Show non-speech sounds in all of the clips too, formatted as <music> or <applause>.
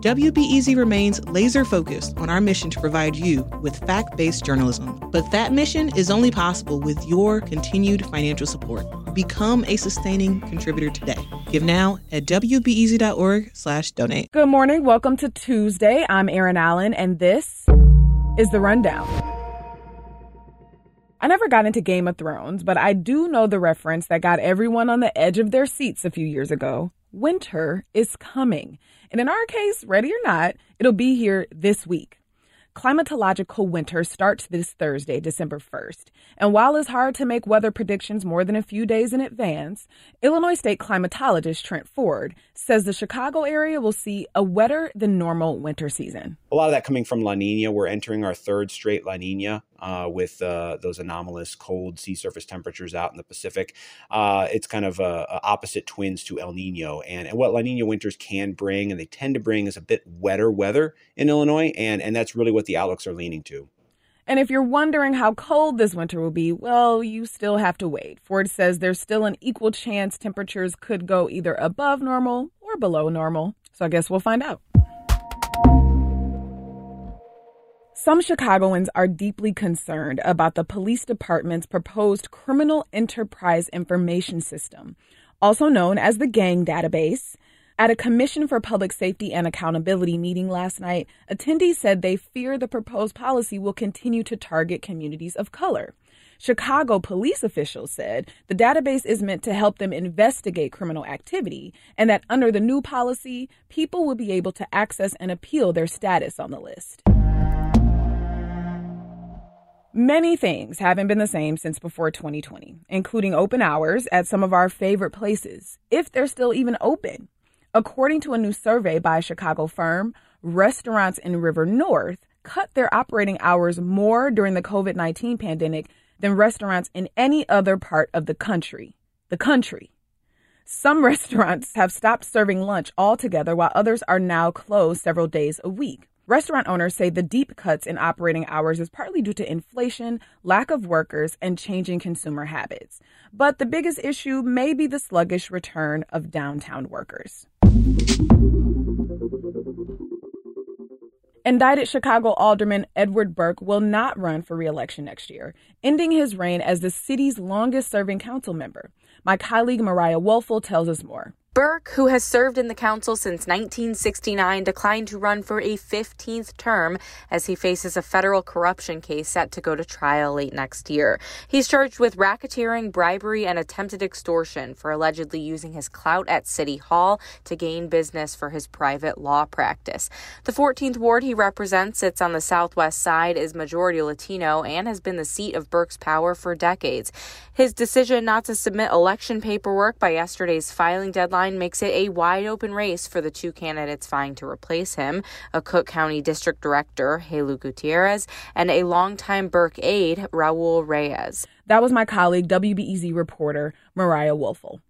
WBEZ remains laser focused on our mission to provide you with fact based journalism. But that mission is only possible with your continued financial support. Become a sustaining contributor today. Give now at WBEZ.org/slash donate. Good morning. Welcome to Tuesday. I'm Erin Allen, and this is The Rundown. I never got into Game of Thrones, but I do know the reference that got everyone on the edge of their seats a few years ago. Winter is coming. And in our case, ready or not, it'll be here this week. Climatological winter starts this Thursday, December 1st. And while it's hard to make weather predictions more than a few days in advance, Illinois State climatologist Trent Ford says the Chicago area will see a wetter than normal winter season. A lot of that coming from La Nina. We're entering our third straight La Nina uh, with uh, those anomalous cold sea surface temperatures out in the Pacific. Uh, it's kind of opposite twins to El Nino. And, and what La Nina winters can bring, and they tend to bring, is a bit wetter weather in Illinois. And, and that's really what the outlooks are leaning to. And if you're wondering how cold this winter will be, well, you still have to wait. Ford says there's still an equal chance temperatures could go either above normal or below normal. So I guess we'll find out. Some Chicagoans are deeply concerned about the police department's proposed criminal enterprise information system, also known as the gang database. At a Commission for Public Safety and Accountability meeting last night, attendees said they fear the proposed policy will continue to target communities of color. Chicago police officials said the database is meant to help them investigate criminal activity, and that under the new policy, people will be able to access and appeal their status on the list. Many things haven't been the same since before 2020, including open hours at some of our favorite places, if they're still even open. According to a new survey by a Chicago firm, restaurants in River North cut their operating hours more during the COVID 19 pandemic than restaurants in any other part of the country. The country. Some <laughs> restaurants have stopped serving lunch altogether, while others are now closed several days a week. Restaurant owners say the deep cuts in operating hours is partly due to inflation, lack of workers, and changing consumer habits. But the biggest issue may be the sluggish return of downtown workers. Indicted Chicago Alderman Edward Burke will not run for reelection next year, ending his reign as the city's longest serving council member. My colleague Mariah Woelfel tells us more. Burke, who has served in the council since 1969, declined to run for a 15th term as he faces a federal corruption case set to go to trial late next year. He's charged with racketeering, bribery, and attempted extortion for allegedly using his clout at City Hall to gain business for his private law practice. The 14th ward he represents sits on the southwest side, is majority Latino, and has been the seat of Burke's power for decades. His decision not to submit election paperwork by yesterday's filing deadline makes it a wide open race for the two candidates vying to replace him a Cook County District Director, Jeylu Gutierrez, and a longtime Burke aide, Raul Reyes. That was my colleague, WBEZ reporter Mariah Woelfel.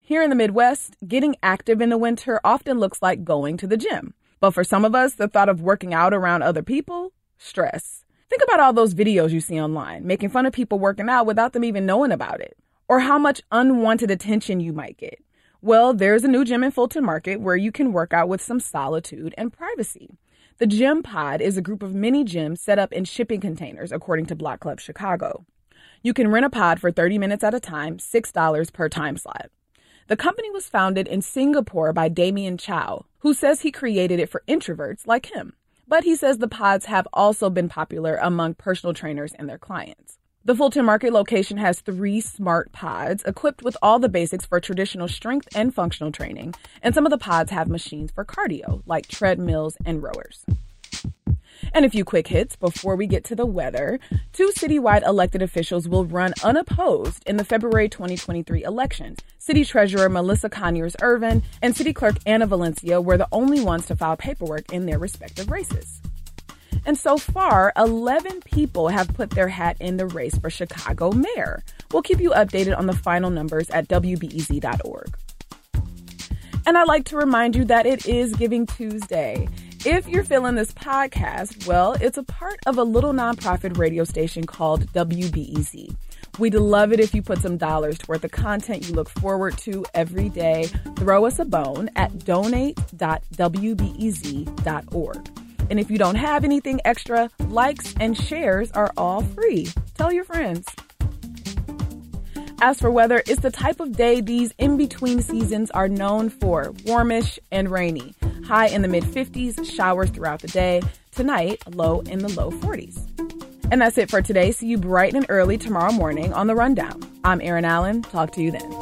Here in the Midwest, getting active in the winter often looks like going to the gym. But for some of us, the thought of working out around other people, stress. Think about all those videos you see online, making fun of people working out without them even knowing about it or how much unwanted attention you might get. Well, there's a new gym in Fulton Market where you can work out with some solitude and privacy. The Gym Pod is a group of mini gyms set up in shipping containers, according to Block Club Chicago. You can rent a pod for 30 minutes at a time, $6 per time slot. The company was founded in Singapore by Damien Chow, who says he created it for introverts like him. But he says the pods have also been popular among personal trainers and their clients. The Fulton Market location has three smart pods equipped with all the basics for traditional strength and functional training, and some of the pods have machines for cardio, like treadmills and rowers. And a few quick hits before we get to the weather. Two citywide elected officials will run unopposed in the February 2023 elections. City Treasurer Melissa Conyears-Ervin and City Clerk Anna Valencia were the only ones to file paperwork in their respective races. And so far, 11 people have put their hat in the race for Chicago mayor. We'll keep you updated on the final numbers at WBEZ.org. And I'd like to remind you that it is Giving Tuesday. If you're feeling this podcast, well, it's a part of a little nonprofit radio station called WBEZ. We'd love it if you put some dollars toward the content you look forward to every day. Throw us a bone at donate.wbez.org. And if you don't have anything extra, likes and shares are all free. Tell your friends. As for weather, it's the type of day these in between seasons are known for warmish and rainy. High in the mid 50s, showers throughout the day. Tonight, low in the low 40s. And that's it for today. See you bright and early tomorrow morning on The Rundown. I'm Erin Allen. Talk to you then.